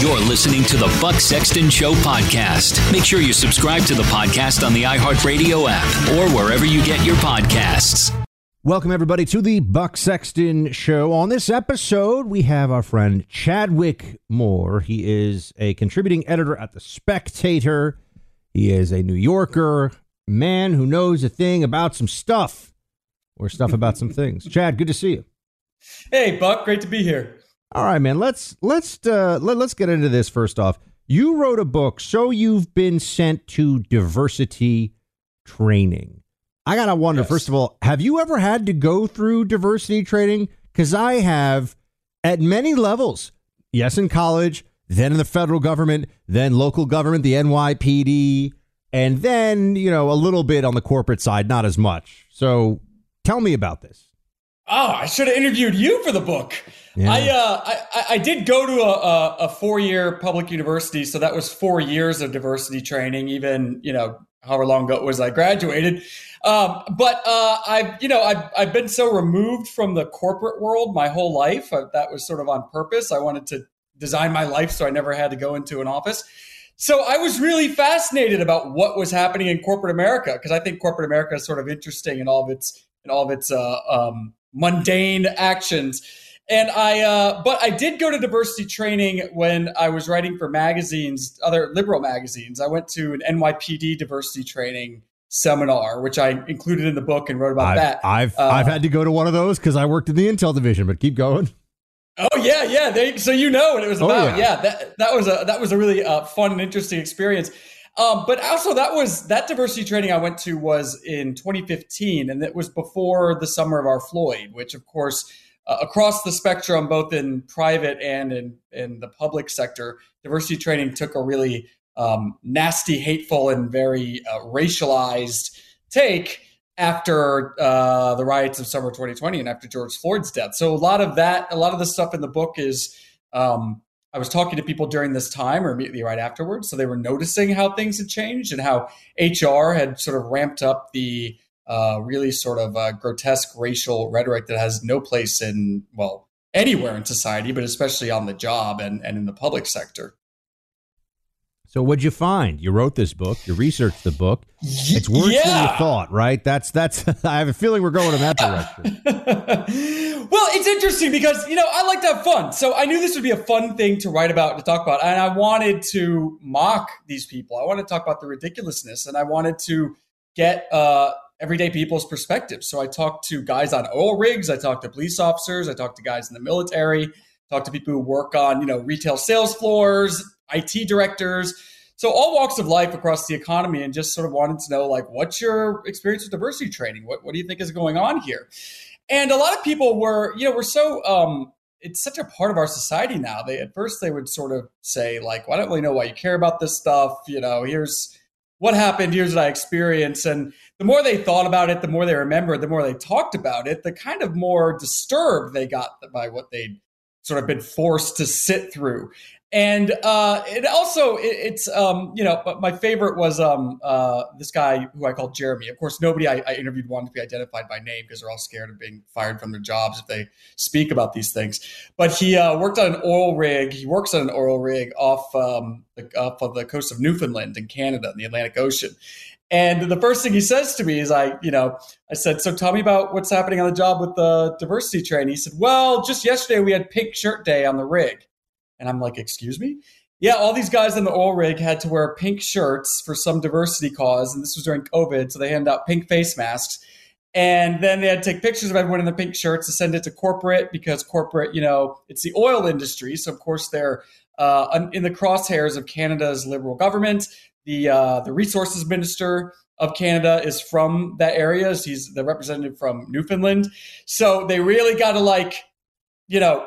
You're listening to the Buck Sexton Show podcast. Make sure you subscribe to the podcast on the iHeartRadio app or wherever you get your podcasts. Welcome, everybody, to the Buck Sexton Show. On this episode, we have our friend Chadwick Moore. He is a contributing editor at The Spectator. He is a New Yorker, man who knows a thing about some stuff or stuff about some things. Chad, good to see you. Hey, Buck, great to be here. All right, man. Let's let's uh, let, let's get into this first off. You wrote a book, so you've been sent to diversity training. I gotta wonder. Yes. First of all, have you ever had to go through diversity training? Because I have, at many levels. Yes, in college, then in the federal government, then local government, the NYPD, and then you know a little bit on the corporate side, not as much. So, tell me about this. Oh, I should have interviewed you for the book. Yeah. I, uh, I I did go to a, a, a four year public university, so that was four years of diversity training. Even you know however long ago it was I graduated. Um, but uh, I've you know I've I've been so removed from the corporate world my whole life. I, that was sort of on purpose. I wanted to design my life so I never had to go into an office. So I was really fascinated about what was happening in corporate America because I think corporate America is sort of interesting in all of its in all of its uh, um, mundane actions. And I, uh, but I did go to diversity training when I was writing for magazines, other liberal magazines. I went to an NYPD diversity training seminar, which I included in the book and wrote about I've, that. I've Uh, I've had to go to one of those because I worked in the intel division. But keep going. Oh yeah, yeah. They, so you know what it was Oh, about. yeah. yeah. that that was a that was a really uh, fun and interesting experience. Um, but also that was that diversity training I went to was in 2015, and it was before the summer of our Floyd, which of course uh, across the spectrum, both in private and in in the public sector, diversity training took a really um, nasty, hateful, and very uh, racialized take after uh, the riots of summer 2020 and after George Floyd's death. So a lot of that, a lot of the stuff in the book is. Um, I was talking to people during this time or immediately right afterwards, so they were noticing how things had changed and how HR had sort of ramped up the uh, really sort of uh, grotesque racial rhetoric that has no place in well anywhere in society, but especially on the job and, and in the public sector. So what'd you find? You wrote this book. You researched the book. It's worse than you thought, right? That's that's. I have a feeling we're going in that direction. well, it's interesting because you know I like to have fun, so I knew this would be a fun thing to write about to talk about, and I wanted to mock these people. I wanted to talk about the ridiculousness, and I wanted to get uh, everyday people's perspectives. So I talked to guys on oil rigs, I talked to police officers, I talked to guys in the military, talked to people who work on you know retail sales floors, IT directors. So all walks of life across the economy, and just sort of wanted to know like, what's your experience with diversity training? What what do you think is going on here? And a lot of people were, you know, we're so um, it's such a part of our society now. They at first they would sort of say like, well, I don't really know why you care about this stuff. You know, here's what happened. Here's what I experienced. And the more they thought about it, the more they remembered, the more they talked about it, the kind of more disturbed they got by what they'd sort of been forced to sit through. And uh, it also it, it's um, you know, my favorite was um, uh, this guy who I called Jeremy. Of course, nobody I, I interviewed wanted to be identified by name because they're all scared of being fired from their jobs if they speak about these things. But he uh, worked on an oil rig. He works on an oil rig off um, the, off of the coast of Newfoundland in Canada in the Atlantic Ocean. And the first thing he says to me is, I, you know, I said, so tell me about what's happening on the job with the diversity training. He said, well, just yesterday we had pink shirt day on the rig. And I'm like, excuse me? Yeah, all these guys in the oil rig had to wear pink shirts for some diversity cause. And this was during COVID. So they handed out pink face masks. And then they had to take pictures of everyone in the pink shirts to send it to corporate because corporate, you know, it's the oil industry. So, of course, they're uh, in the crosshairs of Canada's Liberal government. The, uh, the resources minister of Canada is from that area. He's the representative from Newfoundland. So they really got to like, you know,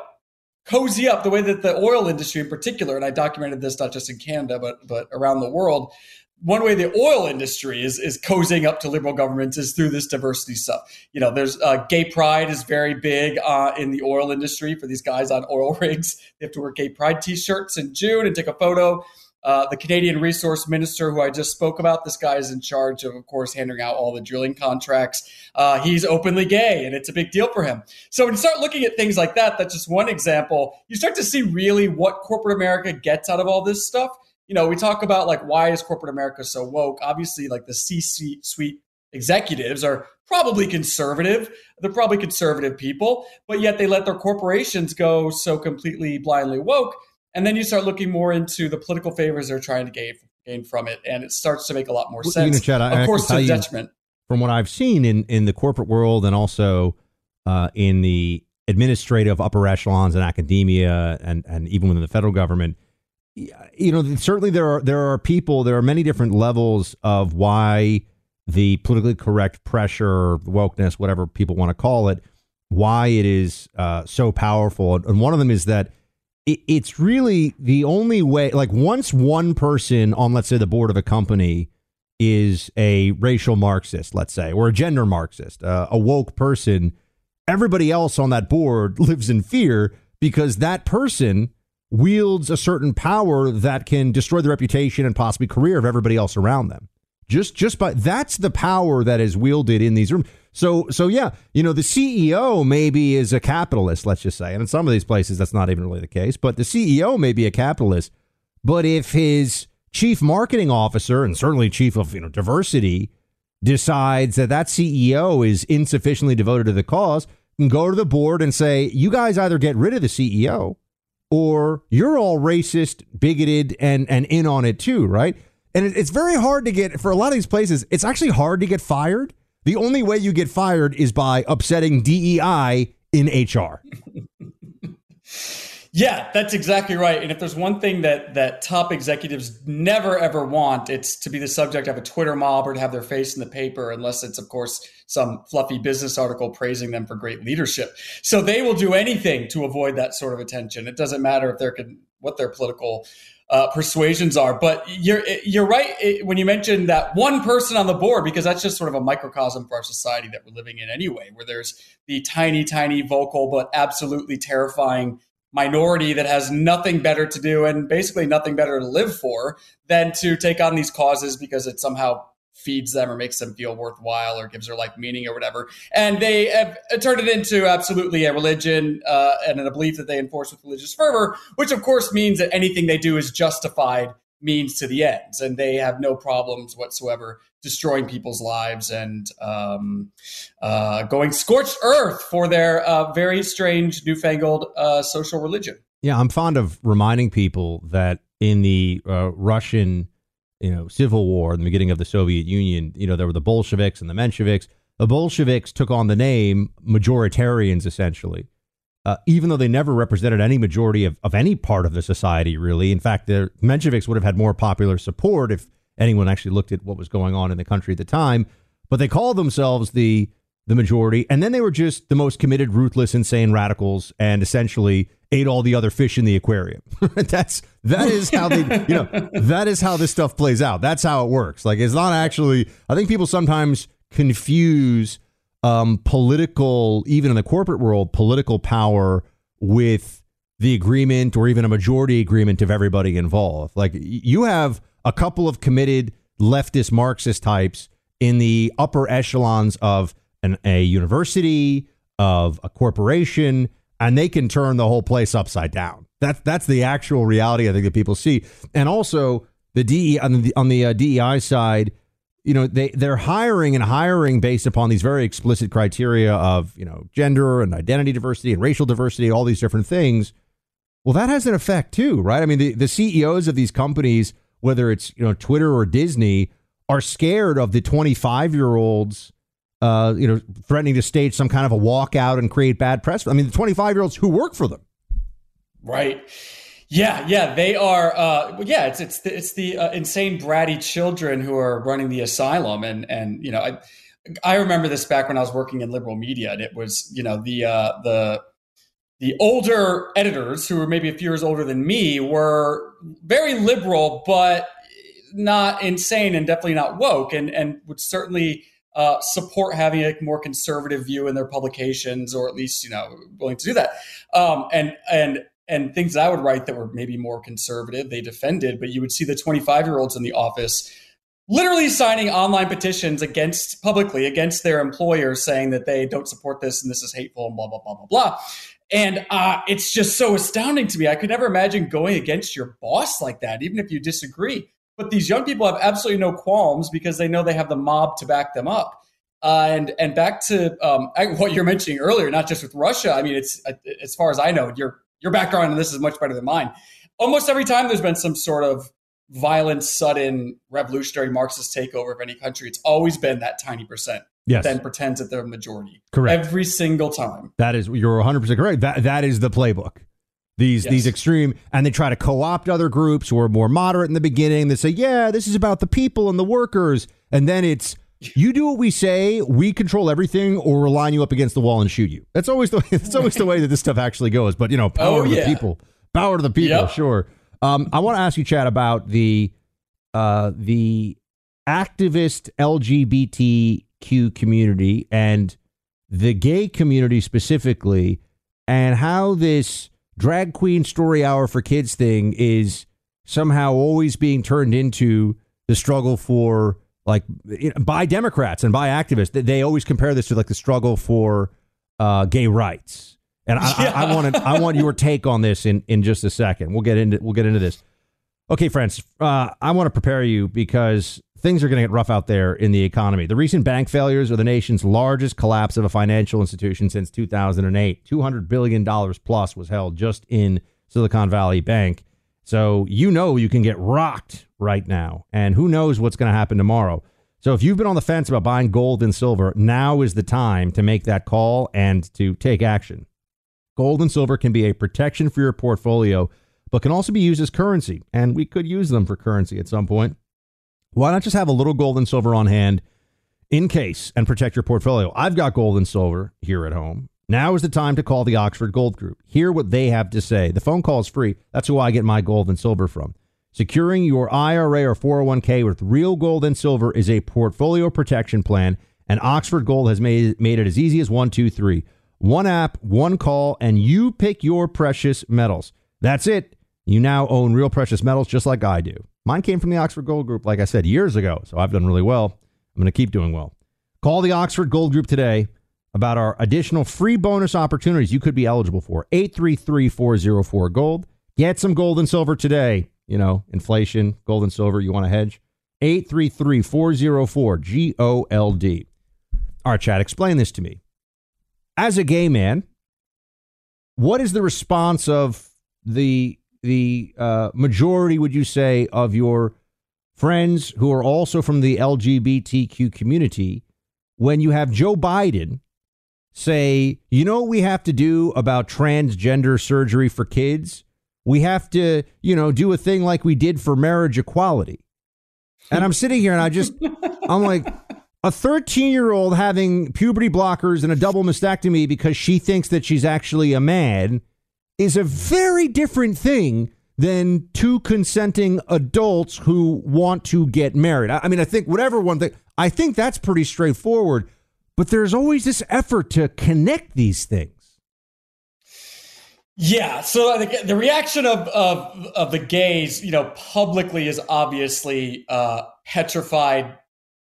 cozy up the way that the oil industry in particular, and I documented this not just in Canada, but but around the world. One way the oil industry is is cozying up to liberal governments is through this diversity stuff. You know, there's uh, gay pride is very big uh, in the oil industry for these guys on oil rigs. They have to wear gay pride T-shirts in June and take a photo uh, the Canadian Resource Minister, who I just spoke about, this guy is in charge of, of course, handing out all the drilling contracts. Uh, he's openly gay, and it's a big deal for him. So when you start looking at things like that, that's just one example. You start to see really what corporate America gets out of all this stuff. You know, we talk about like why is corporate America so woke? Obviously, like the C-suite executives are probably conservative. They're probably conservative people, but yet they let their corporations go so completely blindly woke and then you start looking more into the political favors they're trying to gain gain from it, and it starts to make a lot more sense. You know, Chad, I, of course, to the detriment. From what I've seen in in the corporate world and also uh, in the administrative upper echelons in academia and and even within the federal government, you know, certainly there are there are people, there are many different levels of why the politically correct pressure, wokeness, whatever people want to call it, why it is uh, so powerful. And one of them is that it's really the only way like once one person on let's say the board of a company is a racial marxist let's say or a gender marxist uh, a woke person everybody else on that board lives in fear because that person wields a certain power that can destroy the reputation and possibly career of everybody else around them just just by that's the power that is wielded in these rooms so so yeah, you know, the CEO maybe is a capitalist, let's just say. And in some of these places that's not even really the case, but the CEO may be a capitalist. But if his chief marketing officer and certainly chief of, you know, diversity decides that that CEO is insufficiently devoted to the cause, can go to the board and say, "You guys either get rid of the CEO or you're all racist, bigoted and and in on it too, right?" And it's very hard to get for a lot of these places. It's actually hard to get fired the only way you get fired is by upsetting DEI in HR. Yeah, that's exactly right. And if there's one thing that that top executives never ever want, it's to be the subject of a Twitter mob or to have their face in the paper, unless it's of course some fluffy business article praising them for great leadership. So they will do anything to avoid that sort of attention. It doesn't matter if they're what their political uh, persuasions are. But you're you're right when you mentioned that one person on the board because that's just sort of a microcosm for our society that we're living in anyway, where there's the tiny, tiny, vocal but absolutely terrifying minority that has nothing better to do and basically nothing better to live for than to take on these causes because it somehow feeds them or makes them feel worthwhile or gives their life meaning or whatever. And they have turned it into absolutely a religion uh, and a belief that they enforce with religious fervor, which of course means that anything they do is justified means to the ends. And they have no problems whatsoever destroying people's lives and um, uh, going scorched earth for their uh, very strange, newfangled uh, social religion. Yeah, I'm fond of reminding people that in the uh, Russian you know, civil war in the beginning of the Soviet Union, you know, there were the Bolsheviks and the Mensheviks. The Bolsheviks took on the name majoritarians, essentially, uh, even though they never represented any majority of, of any part of the society, really. In fact, the Mensheviks would have had more popular support if anyone actually looked at what was going on in the country at the time. But they called themselves the the majority, and then they were just the most committed, ruthless, insane radicals, and essentially ate all the other fish in the aquarium. That's that is how they you know that is how this stuff plays out. That's how it works. Like it's not actually. I think people sometimes confuse um, political, even in the corporate world, political power with the agreement or even a majority agreement of everybody involved. Like you have a couple of committed leftist Marxist types in the upper echelons of an, a university, of a corporation, and they can turn the whole place upside down. That's that's the actual reality I think that people see. And also the DE on the on the uh, DEI side, you know, they they're hiring and hiring based upon these very explicit criteria of, you know, gender and identity diversity and racial diversity, all these different things. Well, that has an effect too, right? I mean, the, the CEOs of these companies, whether it's you know Twitter or Disney, are scared of the 25 year olds, uh, you know, threatening to stage some kind of a walkout and create bad press. I mean, the 25 year olds who work for them. Right. Yeah, yeah, they are. Uh, yeah, it's it's the, it's the uh, insane bratty children who are running the asylum, and and you know, I I remember this back when I was working in liberal media, and it was you know the uh, the the older editors who were maybe a few years older than me were very liberal, but not insane and definitely not woke, and and would certainly. Uh, support having a more conservative view in their publications, or at least you know willing to do that. Um, and and and things that I would write that were maybe more conservative, they defended, but you would see the 25 year olds in the office literally signing online petitions against publicly against their employers saying that they don't support this and this is hateful and blah, blah, blah, blah, blah. And uh, it's just so astounding to me. I could never imagine going against your boss like that, even if you disagree. But these young people have absolutely no qualms because they know they have the mob to back them up. Uh, and and back to um, what you're mentioning earlier, not just with Russia. I mean, it's uh, as far as I know, you're your background in this is much better than mine. Almost every time there's been some sort of violent, sudden, revolutionary Marxist takeover of any country, it's always been that tiny percent. Yes. Then pretends that they're a majority. Correct. Every single time. That is, you're 100 percent correct. That that is the playbook. These yes. these extreme, and they try to co-opt other groups who are more moderate in the beginning. They say, "Yeah, this is about the people and the workers," and then it's you do what we say, we control everything, or we'll line you up against the wall and shoot you. That's always the that's always the way that this stuff actually goes. But you know, power oh, to yeah. the people, power to the people. Yep. Sure. Um, I want to ask you, Chad, about the uh, the activist LGBTQ community and the gay community specifically, and how this drag queen story hour for kids thing is somehow always being turned into the struggle for like by Democrats and by activists. They always compare this to like the struggle for uh, gay rights. And I, yeah. I, I, want I want your take on this in, in just a second. We'll get into we'll get into this. Okay, friends, uh, I want to prepare you because things are going to get rough out there in the economy. The recent bank failures are the nation's largest collapse of a financial institution since 2008. $200 billion plus was held just in Silicon Valley Bank. So you know you can get rocked right now, and who knows what's going to happen tomorrow. So if you've been on the fence about buying gold and silver, now is the time to make that call and to take action. Gold and silver can be a protection for your portfolio, but can also be used as currency, and we could use them for currency at some point. Why not just have a little gold and silver on hand in case and protect your portfolio? I've got gold and silver here at home. Now is the time to call the Oxford Gold Group. Hear what they have to say. The phone call is free. That's who I get my gold and silver from. Securing your IRA or 401k with real gold and silver is a portfolio protection plan, and Oxford Gold has made, made it as easy as one, two, three. One app, one call, and you pick your precious metals. That's it. You now own real precious metals just like I do. Mine came from the Oxford Gold Group, like I said, years ago, so I've done really well. I'm going to keep doing well. Call the Oxford Gold Group today about our additional free bonus opportunities you could be eligible for. 833 404 Gold. Get some gold and silver today. You know, inflation, gold and silver, you want to hedge? 833 404 G O L D. All right, Chad, explain this to me. As a gay man, what is the response of the the uh, majority, would you say, of your friends who are also from the LGBTQ community when you have Joe Biden say, you know what we have to do about transgender surgery for kids? We have to, you know, do a thing like we did for marriage equality. And I'm sitting here and I just, I'm like, a 13 year old having puberty blockers and a double mastectomy because she thinks that she's actually a man is a very different thing than two consenting adults who want to get married. I mean, I think whatever one thing, I think that's pretty straightforward. But there's always this effort to connect these things. Yeah, so the, the reaction of, of of the gays, you know, publicly is obviously uh, petrified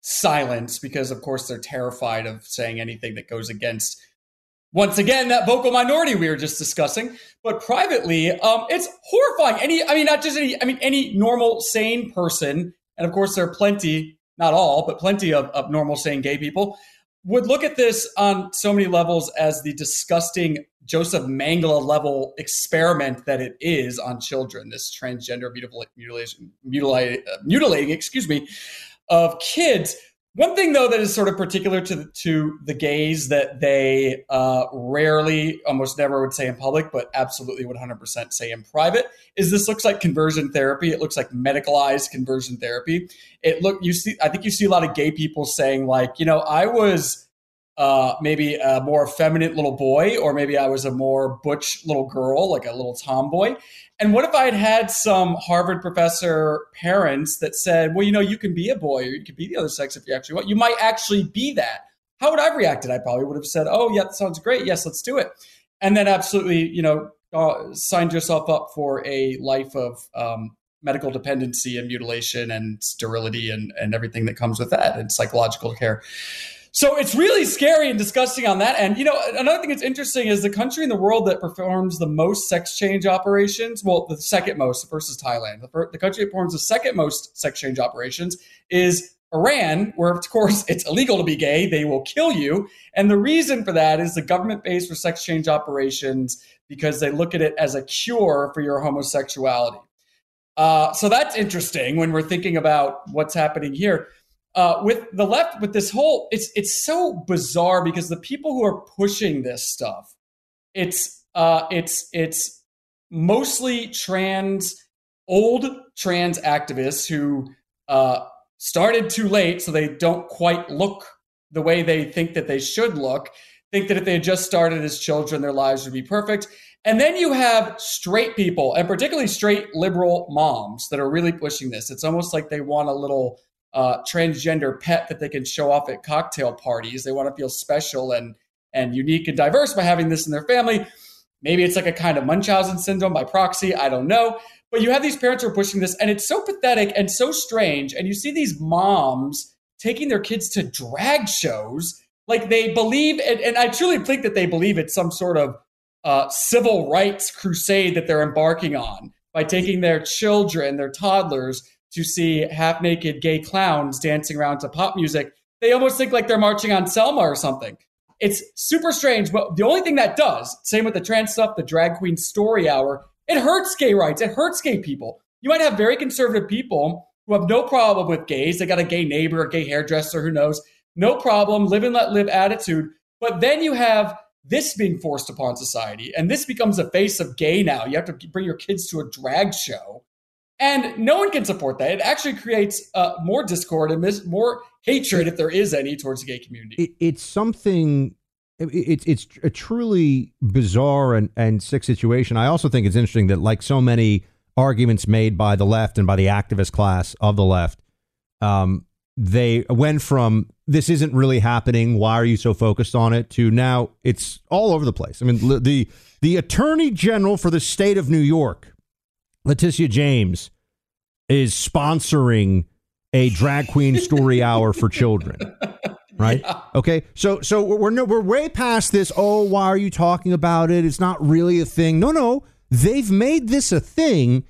silence because, of course, they're terrified of saying anything that goes against once again that vocal minority we were just discussing. But privately, um, it's horrifying. Any, I mean, not just any, I mean, any normal, sane person, and of course, there are plenty, not all, but plenty of, of normal, sane gay people would look at this on so many levels as the disgusting Joseph Mengele level experiment that it is on children, this transgender mutilation, mutilating, excuse me, of kids. One thing, though, that is sort of particular to the, to the gays that they uh, rarely, almost never would say in public, but absolutely 100% say in private, is this looks like conversion therapy. It looks like medicalized conversion therapy. It look you see. I think you see a lot of gay people saying like, you know, I was uh, maybe a more effeminate little boy, or maybe I was a more butch little girl, like a little tomboy. And what if I had had some Harvard professor parents that said, well, you know, you can be a boy or you can be the other sex if you actually want. You might actually be that. How would I have reacted? I probably would have said, oh, yeah, that sounds great. Yes, let's do it. And then absolutely, you know, uh, signed yourself up for a life of um, medical dependency and mutilation and sterility and, and everything that comes with that and psychological care. So it's really scary and disgusting on that end. You know, another thing that's interesting is the country in the world that performs the most sex change operations. Well, the second most, is Thailand. The, first, the country that performs the second most sex change operations is Iran, where of course it's illegal to be gay. They will kill you. And the reason for that is the government pays for sex change operations because they look at it as a cure for your homosexuality. Uh, so that's interesting when we're thinking about what's happening here uh, with the left with this whole it's it's so bizarre because the people who are pushing this stuff it's uh, it's it's mostly trans old trans activists who uh, started too late so they don't quite look the way they think that they should look think that if they had just started as children their lives would be perfect. And then you have straight people and particularly straight liberal moms that are really pushing this. It's almost like they want a little uh, transgender pet that they can show off at cocktail parties. They want to feel special and and unique and diverse by having this in their family. Maybe it's like a kind of Munchausen syndrome by proxy. I don't know. But you have these parents who are pushing this, and it's so pathetic and so strange. And you see these moms taking their kids to drag shows like they believe, and, and I truly think that they believe it's some sort of uh, civil rights crusade that they're embarking on by taking their children, their toddlers, to see half naked gay clowns dancing around to pop music. They almost think like they're marching on Selma or something. It's super strange, but the only thing that does, same with the trans stuff, the drag queen story hour, it hurts gay rights. It hurts gay people. You might have very conservative people who have no problem with gays. They got a gay neighbor, a gay hairdresser, who knows? No problem, live and let live attitude. But then you have this being forced upon society, and this becomes a face of gay now. You have to bring your kids to a drag show. And no one can support that. It actually creates uh, more discord and mis- more hatred, if there is any, towards the gay community. It, it's something. It's it's a truly bizarre and, and sick situation. I also think it's interesting that, like so many arguments made by the left and by the activist class of the left, um, they went from this isn't really happening. Why are you so focused on it? To now it's all over the place. I mean, the the attorney general for the state of New York Letitia James is sponsoring a drag queen story hour for children. Right? Yeah. Okay. So so we're no, we're way past this. Oh, why are you talking about it? It's not really a thing. No, no. They've made this a thing,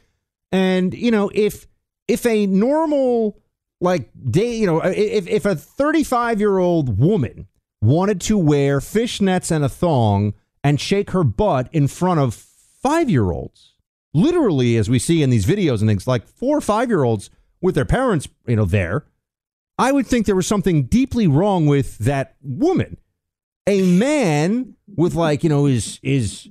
and you know if if a normal like day, you know, if if a 35 year old woman wanted to wear fishnets and a thong and shake her butt in front of five year olds, literally, as we see in these videos and things, like four or five year olds with their parents, you know, there, I would think there was something deeply wrong with that woman. A man with like, you know, is is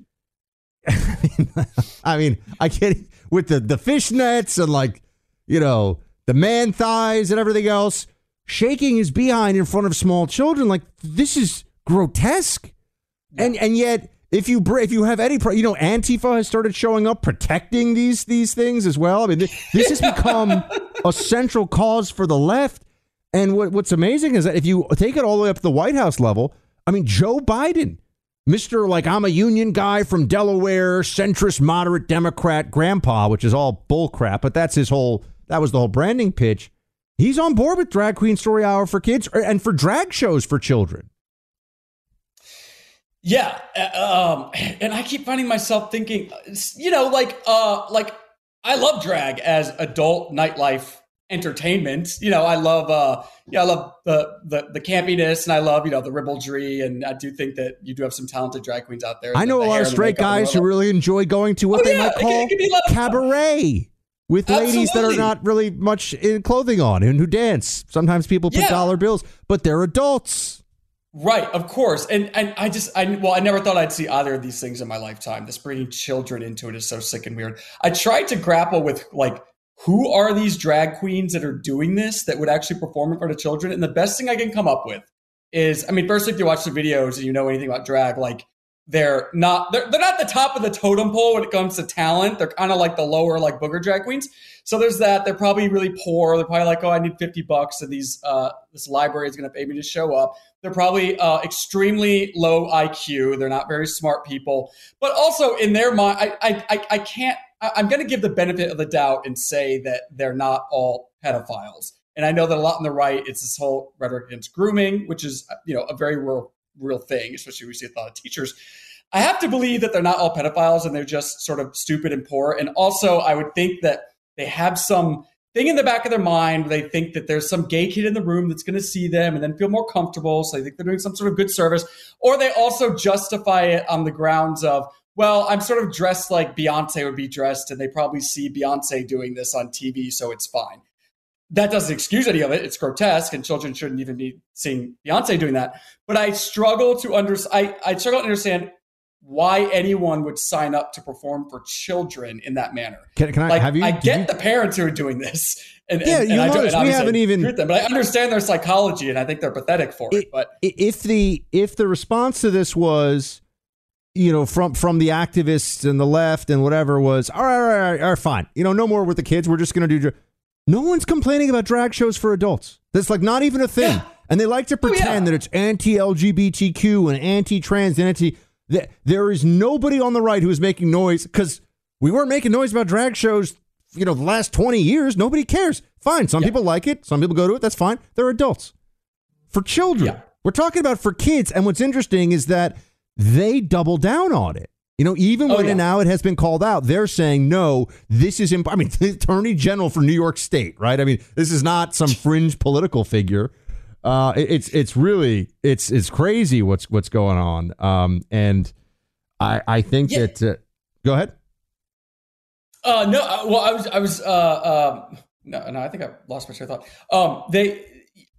I mean, I can't with the the fishnets and like, you know, the man thighs and everything else, shaking his behind in front of small children, like this is grotesque. And and yet if you if you have any, pro- you know, Antifa has started showing up protecting these these things as well. I mean, this, this has become a central cause for the left. And what, what's amazing is that if you take it all the way up to the White House level, I mean, Joe Biden, Mister, like I'm a union guy from Delaware, centrist, moderate Democrat, grandpa, which is all bullcrap. But that's his whole. That was the whole branding pitch. He's on board with Drag Queen Story Hour for kids er, and for drag shows for children. Yeah, uh, um, and I keep finding myself thinking, you know, like, uh, like I love drag as adult nightlife entertainment. You know, I love uh yeah, I love the the the campiness and I love, you know, the ribaldry and I do think that you do have some talented drag queens out there. I know the, a lot of straight guys who really enjoy going to what Oh, they yeah, might it call can- it can be a lot of fun. cabaret with ladies that are not really much in clothing on and who dance. Sometimes people put Yeah. dollar bills, but they're adults. Right, of course. And and I just I well, I never thought I'd see either of these things in my lifetime. This bringing children into it is so sick and weird. I tried to grapple with like who are these drag queens that are doing this that would actually perform in front of children? And the best thing I can come up with is I mean, first if you watch the videos and you know anything about drag, like they're not they're, they're not the top of the totem pole when it comes to talent. They're kind of like the lower like booger drag queens. So there's that. They're probably really poor. They're probably like, oh, I need 50 bucks and these uh this library is gonna pay me to show up. They're probably uh, extremely low IQ. They're not very smart people. But also in their mind, I I I, I can't. I, I'm going to give the benefit of the doubt and say that they're not all pedophiles. And I know that a lot on the right, it's this whole rhetoric against grooming, which is you know a very real real thing, especially we see a lot of teachers. I have to believe that they're not all pedophiles and they're just sort of stupid and poor. And also, I would think that they have some thing in the back of their mind they think that there's some gay kid in the room that's going to see them and then feel more comfortable. So they think they're doing some sort of good service. Or they also justify it on the grounds of, well, I'm sort of dressed like Beyonce would be dressed, and they probably see Beyonce doing this on TV, so it's fine. That doesn't excuse any of it. It's grotesque, and children shouldn't even be seeing Beyonce doing that. But I struggle to under I, I struggle to understand why anyone would sign up to perform for children in that manner. Can, can I Like have you? I get you- the parents who are doing this, and, Yeah, and, you and I notice and we haven't even- them, but I understand their psychology, and I think they're pathetic for it. It- But if the if the response to this was you know from from the activists and the left and whatever was all right all right all right, all right fine you know no more with the kids we're just going to do dra-" no one's complaining about drag shows for adults that's like not even a thing Yeah. and they like to Oh, yeah. pretend that it's anti-lgbtq and anti-trans and anti that there is nobody on the right who is making noise because we weren't making noise about drag shows you know the last 20 years nobody cares fine some Yeah. people like it some people go to it that's fine they're adults for children. We're talking about for kids. And what's interesting is that they double down on it. You know, even Oh, when yeah. now it has been called out, they're saying, no, this is, imp-. I mean, the attorney general for New York State, right? I mean, this is not some fringe political figure. Uh, it- it's, it's really, it's, it's crazy what's, what's going on. Um, and I, I think Yeah. that, uh, go ahead. Uh, no, uh, well, I was, I was, uh, um, no, no, I think I lost my train of thought. Um, they,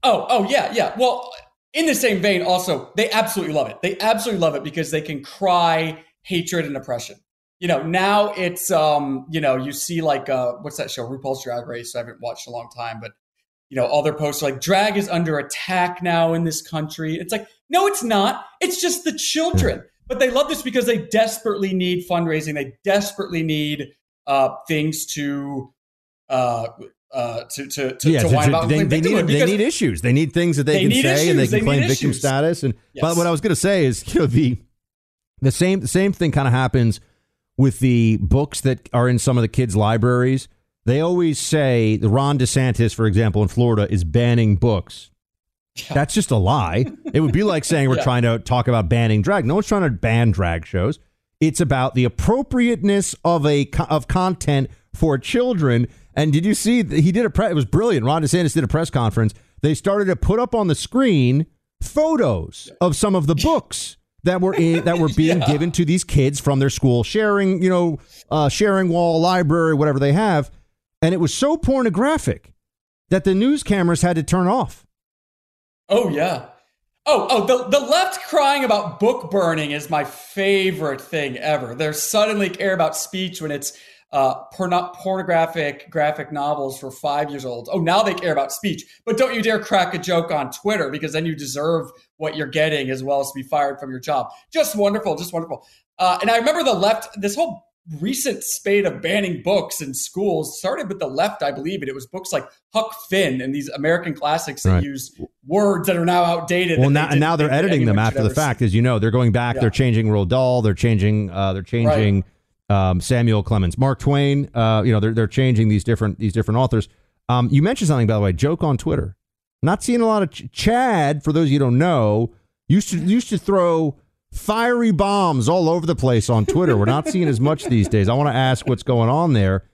oh, oh, yeah, yeah. Well, in the same vein, also, they absolutely love it. They absolutely love it because they can cry hatred and oppression. You know, now it's, um, you know, you see like, uh, what's that show, RuPaul's Drag Race? I haven't watched a long time, but you know, all their posts are like, drag is under attack now in this country. It's like, no, it's not. It's just the children. But they love this because they desperately need fundraising. They desperately need uh, things to uh, uh, to to to, yeah, to whine about. they, they, need, they need issues. They need things that they, They can say and they can claim victim status. And but what I was going to say is, you know, the the same same thing kind of happens with the books that are in some of the kids' libraries. They always say the Ron DeSantis, for example, in Florida, is banning books. That's just a lie. it would be like saying we're Yeah. trying to talk about banning drag. No one's trying to ban drag shows. It's about the appropriateness of a of content for children. And did you see that he did a press? It was brilliant. Ron DeSantis did a press conference. They started to put up on the screen photos of some of the books that were in that were being Yeah. given to these kids from their school, sharing you know, uh, sharing wall, library, whatever they have, and it was so pornographic that the news cameras had to turn off. Oh yeah. Oh, oh, the, the left crying about book burning is my favorite thing ever. They suddenly care about speech when it's uh, porno- pornographic graphic novels for five years old. Oh, now they care about speech. But don't you dare crack a joke on Twitter because then you deserve what you're getting as well as to be fired from your job. Just wonderful, just wonderful. Uh, and I remember the left, this whole recent spate of banning books in schools started with the left, I believe, and it was books like Huck Finn and these American classics that Right. use words that are now outdated. Well, now and now they're editing them after the fact, see. as you know. They're going back. Yeah. They're changing Roald Dahl. They're changing. Uh, they're changing um, Samuel Clemens, Mark Twain. Uh, you know, they're they're changing these different these different authors. Um, you mentioned something by the way. Joke on Twitter. Not seeing a lot of Ch- Chad. For those you don't know, used to used to throw fiery bombs all over the place on Twitter. We're not seeing as much these days. I want to ask what's going on there.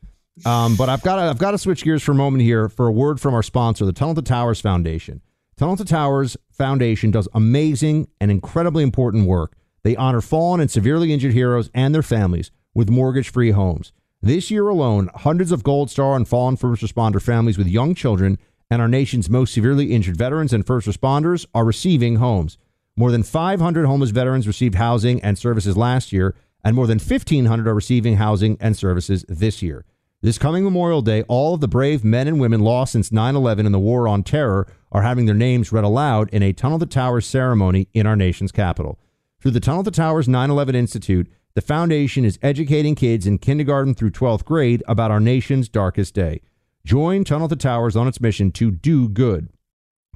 Um, but I've got I've got to switch gears for a moment here for a word from our sponsor, the Tunnel to Towers Foundation. Tunnel to Towers Foundation does amazing and incredibly important work. They honor fallen and severely injured heroes and their families with mortgage-free homes. This year alone, hundreds of Gold Star and fallen first responder families with young children and our nation's most severely injured veterans and first responders are receiving homes. More than 500 homeless veterans received housing and services last year, and more than 1,500 are receiving housing and services this year. This coming Memorial Day, all of the brave men and women lost since 9 11 in the War on Terror are having their names read aloud in a Tunnel to Towers ceremony in our nation's capital. Through the Tunnel to Towers 9 11 Institute, the foundation is educating kids in kindergarten through 12th grade about our nation's darkest day. Join Tunnel to Towers on its mission to do good.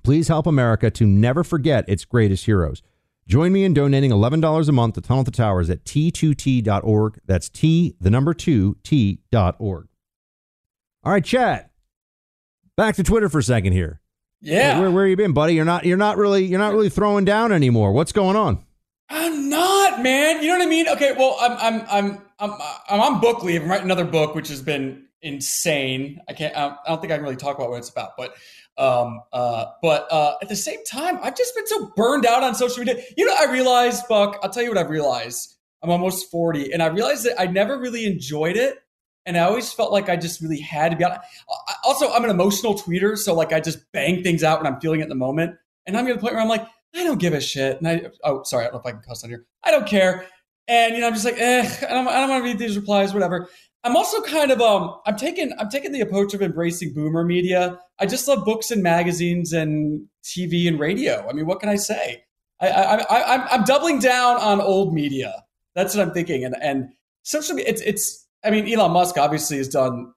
Please help America to never forget its greatest heroes. Join me in donating $11 a month to Tunnel to Towers at t2t.org. That's T, the number two, T.org. All right, Chad. Back to Twitter for a second here. Yeah. Where, where you been, buddy? You're not you're not really you're not really throwing down anymore. What's going on? I'm not, man. You know what I mean? Okay, well, I'm I'm I'm I'm I'm on book leave. I'm writing another book, which has been insane. I can't. I don't think I can really talk about what it's about, but um uh but uh at the same time, I've just been so burned out on social media. You know, I realized, Buck. I'll tell you what I've realized. I'm almost 40, and I realized that I never really enjoyed it and I always felt like I just really had to be. On. Also, I'm an emotional tweeter, so like I just bang things out when I'm feeling it in the moment. And I'm at the point where I'm like, I don't give a shit. And I, oh, sorry, I don't know if I can cuss on here. I don't care. And you know, I'm just like, eh, I don't, I don't want to read these replies, whatever. I'm also kind of um, I'm taking I'm taking the approach of embracing boomer media. I just love books and magazines and TV and radio. I mean, what can I say? I, I, I I'm I'm doubling down on old media. That's what I'm thinking. And and social it's it's I mean, Elon Musk obviously has done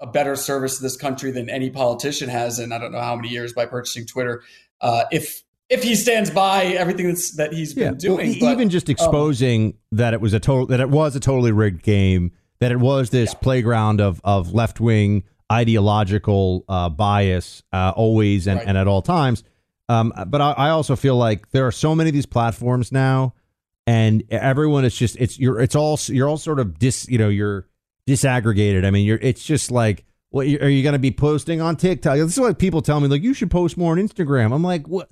a better service to this country than any politician has in I don't know how many years by purchasing Twitter. Uh, if if he stands by everything that's that he's yeah. been doing, well, but, even just um, exposing um, that it was a total that it was a totally rigged game, that it was this yeah. playground of of left wing ideological uh, bias uh, always and, right. and at all times. Um, but I, I also feel like there are so many of these platforms now and everyone is just it's you're it's all you're all sort of dis you know you're disaggregated. I mean, you're it's just like what are you going to be posting on TikTok? This is what people tell me like you should post more on Instagram. I'm like, what?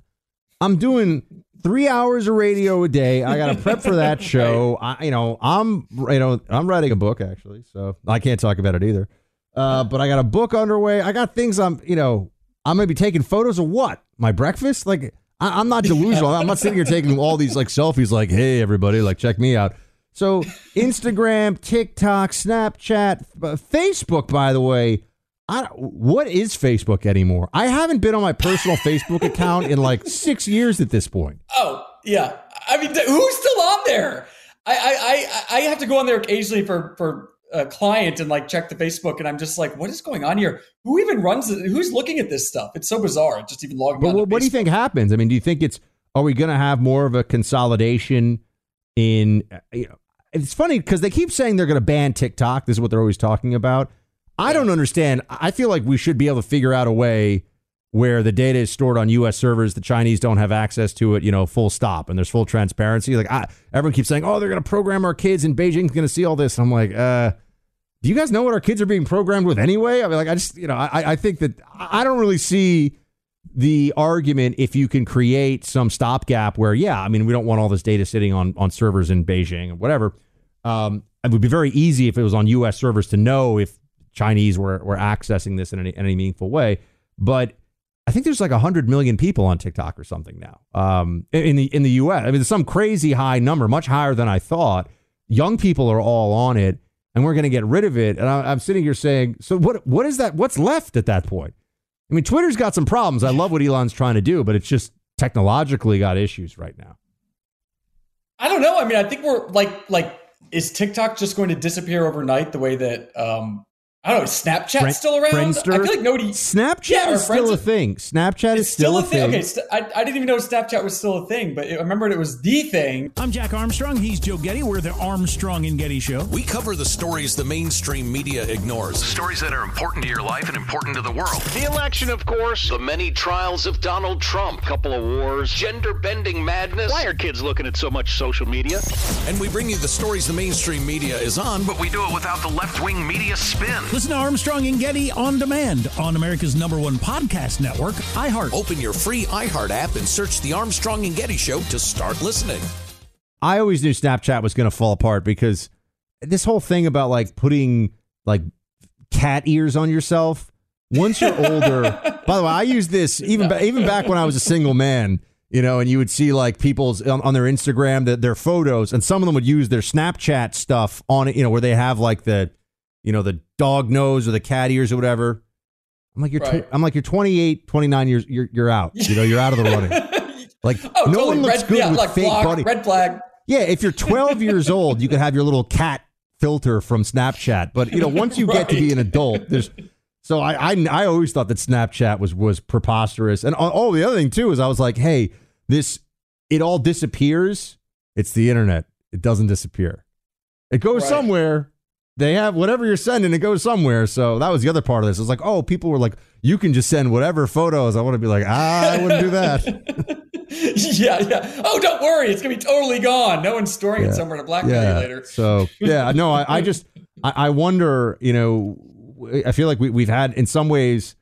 I'm doing three hours of radio a day. I got to prep for that show. I, you know, I'm you know I'm writing a book actually, so I can't talk about it either. Uh, but I got a book underway. I got things I'm you know I'm gonna be taking photos of what my breakfast like. I, am not delusional. I'm not sitting here taking all these like selfies, like, hey, everybody, like, check me out. So, Instagram, TikTok, Snapchat, uh, Facebook, by the way. I, what is Facebook anymore? I haven't been on my personal Facebook account in like six years at this point. Oh, yeah. I mean, who's still on there? I, I, I, I have to go on there occasionally for, for a client and like check the Facebook, and I'm just like, what is going on here? Who even runs it? Who's looking at this stuff? It's so bizarre. Just even logging. But what, what do you think happens? I mean, do you think it's are we going to have more of a consolidation in? Uh, you know, it's funny because they keep saying they're going to ban TikTok. This is what they're always talking about. I don't understand. I feel like we should be able to figure out a way where the data is stored on U.S. servers. The Chinese don't have access to it, you know, full stop, and there's full transparency. Like, I, everyone keeps saying, "Oh, they're going to program our kids, and Beijing's going to see all this." I'm like, uh, do you guys know what our kids are being programmed with anyway? I mean, like, I just, you know, I, I think that I don't really see the argument if you can create some stopgap where, yeah, I mean, we don't want all this data sitting on on servers in Beijing or whatever. Um, it would be very easy if it was on U.S. servers to know if Chinese were were accessing this in any, in any meaningful way, but I think there's like 100 million people on TikTok or something now um, in the in the U.S. I mean, it's some crazy high number, much higher than I thought. Young people are all on it, and we're going to get rid of it. And I, am sitting here saying, so what? What is that? What's left at that point? I mean, Twitter's got some problems. I love what Elon's trying to do, but it's just technologically got issues right now. I don't know. I mean, I think we're like like is TikTok just going to disappear overnight the way that um, I don't know. Snapchat's Friend, still around. Friendster? I feel like nobody. Snapchat yeah, is still a thing. Snapchat is still, still a thing. Okay, st- I, I, didn't even know Snapchat was still a thing, but I remembered it was the thing. I'm Jack Armstrong. He's Joe Getty. We're the Armstrong and Getty Show. We cover the stories the mainstream media ignores. Stories that are important to your life and important to the world. The election, of course. The many trials of Donald Trump. Couple of wars. Gender bending madness. Why are kids looking at so much social media? And we bring you the stories the mainstream media is on, but we do it without the left wing media spin. Listen to Armstrong and Getty on demand on America's number one podcast network, iHeart. Open your free iHeart app and search The Armstrong and Getty Show to start listening. I always knew Snapchat was going to fall apart because this whole thing about like putting like cat ears on yourself. Once you're older, by the way, I use this even ba- even back when I was a single man. You know, and you would see like people's on, on their Instagram that their photos, and some of them would use their Snapchat stuff on it. You know, where they have like the, you know, the dog nose or the cat ears or whatever. I'm like you're. Right. Tw- I'm like you're 28, 29 years. You're you're out. You know, you're out of the running. Like Oh, no totally. one looks red, good yeah, with like fake block, body. red flag. Yeah, if you're 12 years old, you could have your little cat filter from Snapchat. But you know, once you get to be an adult, there's so I, I I always thought that Snapchat was was preposterous. And oh, oh, the other thing too is I was like, hey, this it all disappears. It's the internet. It doesn't disappear. It goes Right. somewhere. They have whatever you're sending, it goes somewhere. So that was the other part of this. It's like, oh, people were like, you can just send whatever photos. I want to be like, ah, I wouldn't do that. yeah, yeah. Oh, don't worry, it's gonna be totally gone. No one's storing Yeah. it somewhere to blackmail you later. So yeah, no, I, I just I, I wonder, you know, I feel like we, we've had in some ways,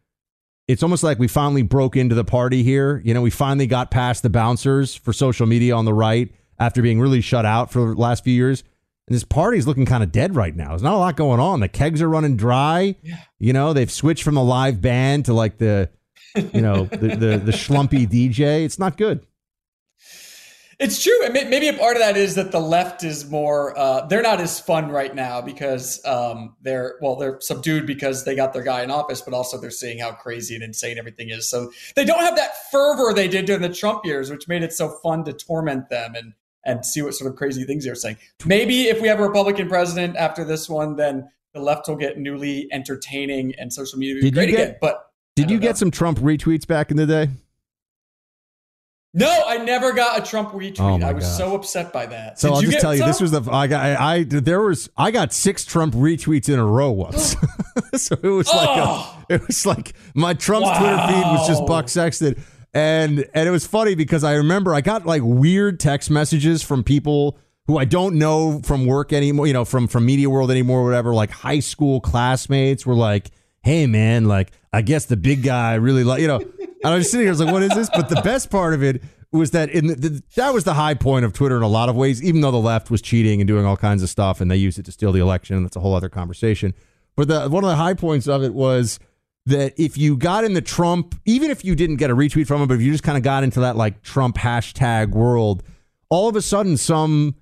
it's almost like we finally broke into the party here. You know, we finally got past the bouncers for social media on the right after being really shut out for the last few years. And this party's looking kind of dead right now. There's not a lot going on. The kegs are running dry. Yeah. You know, they've switched from the live band to like the, you know, the the, the schlumpy DJ. It's not good. It's true. And maybe a part of that is that the left is more, uh, they're not as fun right now because um, they're, well, they're subdued because they got their guy in office, but also they're seeing how crazy and insane everything is. So they don't have that fervor they did during the Trump years, which made it so fun to torment them and, and see what sort of crazy things they're saying. Maybe if we have a Republican president after this one, then the left will get newly entertaining and social media will be Did great get- again. But Did you don't get know. some Trump retweets back in the day? no, I never got a Trump retweet. Oh I was gosh. so upset by that. So Did I'll you just tell you, this was the I got I, I there was I got six Trump retweets in a row once. so it was like Oh. a, it was like my Trump's Twitter feed was just Buck Sexton, and and it was funny because I remember I got like weird text messages from people who I don't know from work anymore, you know, from from media world anymore, whatever. Like high school classmates were like, "Hey man, like I guess the big guy really like you know." And I was sitting here, I was like, "What is this?" But the best part of it was that in the, the, that was the high point of Twitter in a lot of ways. Even though the left was cheating and doing all kinds of stuff, and they used it to steal the election, that's a whole other conversation. But the one of the high points of it was that if you got in the Trump, even if you didn't get a retweet from him, but if you just kind of got into that like Trump hashtag world, all of a sudden some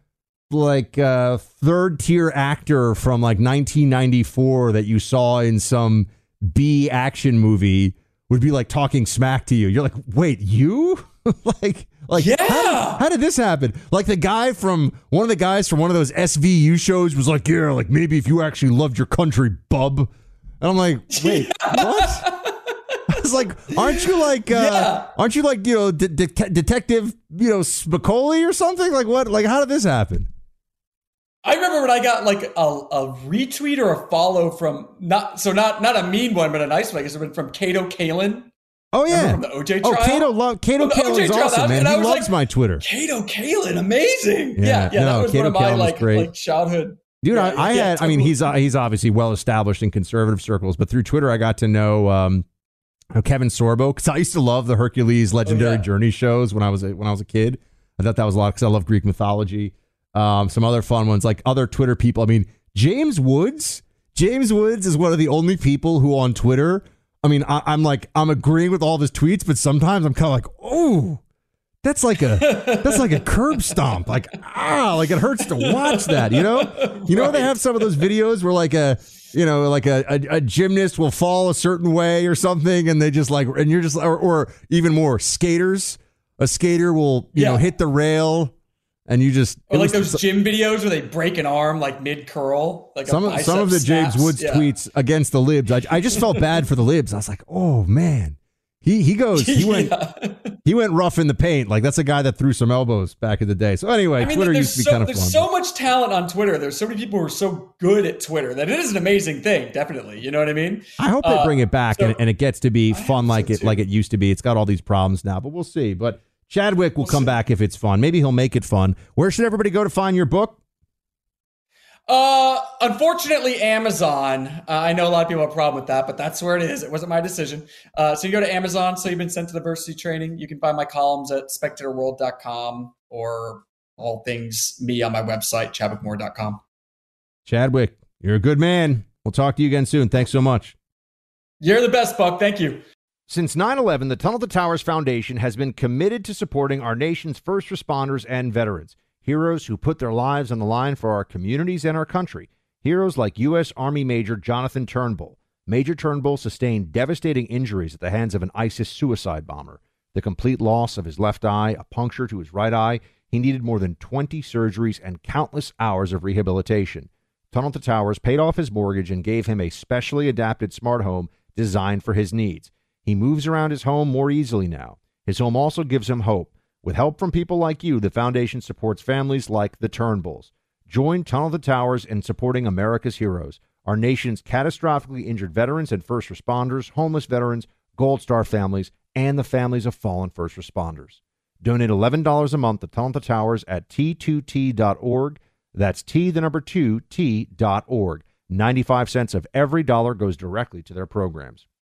like uh, third tier actor from like 1994 that you saw in some B action movie would be like talking smack to you. You're like, wait, you? like, like, Yeah. How, how did this happen? Like the guy from one of the guys from one of those SVU shows was like, yeah, like maybe if you actually loved your country, bub. And I'm like, wait, what? I was like, aren't you like, uh, Yeah. aren't you like, you know, de- de- detective, you know, Spicoli or something? Like what? Like how did this happen? I remember when I got like a, a retweet or a follow from not so not not a mean one, but a nice one. I guess it went from Kato Kaelin. Oh yeah, Remember from the OJ trial. oh trial? Kato, love Kato the Kaelin is awesome, man. He loves like, my Twitter, Kato Kaelin, amazing. Yeah, Yeah, yeah, no, that was Kato one of my Kaelin's like great. like childhood. Dude. Yeah, I, I yeah, had, I mean, he's uh, he's obviously well established in conservative circles, but through Twitter, I got to know um, Kevin Sorbo because I used to love the Hercules Legendary Oh, yeah. Journey shows when I was a, when I was a kid. I thought that was a lot because I love Greek mythology. Um, some other fun ones like other Twitter people. I mean, James Woods. James Woods is one of the only people who on Twitter. I mean, I, I'm like I'm agreeing with all of his tweets, but sometimes I'm kind of like, oh, that's like a that's like a curb stomp. Like ah, like it hurts to watch that. You know, you know they have some of those videos where like a you know like a, a, a gymnast will fall a certain way or something, and they just like and you're just or, or even more skaters. A skater will you know hit the rail, and you just Or like those just- gym videos where they break an arm like mid curl, like some of, some of the bicep James. Woods Yeah. tweets against the libs. I, I just felt bad for the libs. I was like, oh man, he he goes he went he went rough in the paint. Like that's a guy that threw some elbows back in the day. So anyway, I mean, Twitter there's used to be so kind of there's fun. so much talent on Twitter. There's so many people who are so good at Twitter that it is an amazing thing. Definitely, you know what I mean? I hope they Uh, bring it back so- and, and it gets to be I fun like it too. like it used to be. It's got all these problems now, but we'll see. But Chadwick will come back if it's fun. Maybe he'll make it fun. Where should everybody go to find your book? Uh, unfortunately, Amazon. Uh, I know a lot of people have a problem with that, but that's where it is. It wasn't my decision. Uh, so you go to Amazon. So you've been sent to diversity training. You can find my columns at spectatorworld.com or all things me on my website, chadwickmoore.com. Chadwick, you're a good man. We'll talk to you again soon. Thanks so much. You're the best, Buck. Thank you. Since 9 11, the Tunnel to Towers Foundation has been committed to supporting our nation's first responders and veterans, heroes who put their lives on the line for our communities and our country. Heroes like U.S. Army Major Jonathan Turnbull. Major Turnbull sustained devastating injuries at the hands of an ISIS suicide bomber. The complete loss of his left eye, a puncture to his right eye, he needed more than 20 surgeries and countless hours of rehabilitation. Tunnel to Towers paid off his mortgage and gave him a specially adapted smart home designed for his needs. He moves around his home more easily now. His home also gives him hope. With help from people like you, the foundation supports families like the Turnbulls. Join Tunnel to Towers in supporting America's heroes, our nation's catastrophically injured veterans and first responders, homeless veterans, Gold Star families, and the families of fallen first responders. Donate $11 a month to Tunnel to Towers at t2t.org. That's T, the number two, T.org. 95 cents of every dollar goes directly to their programs.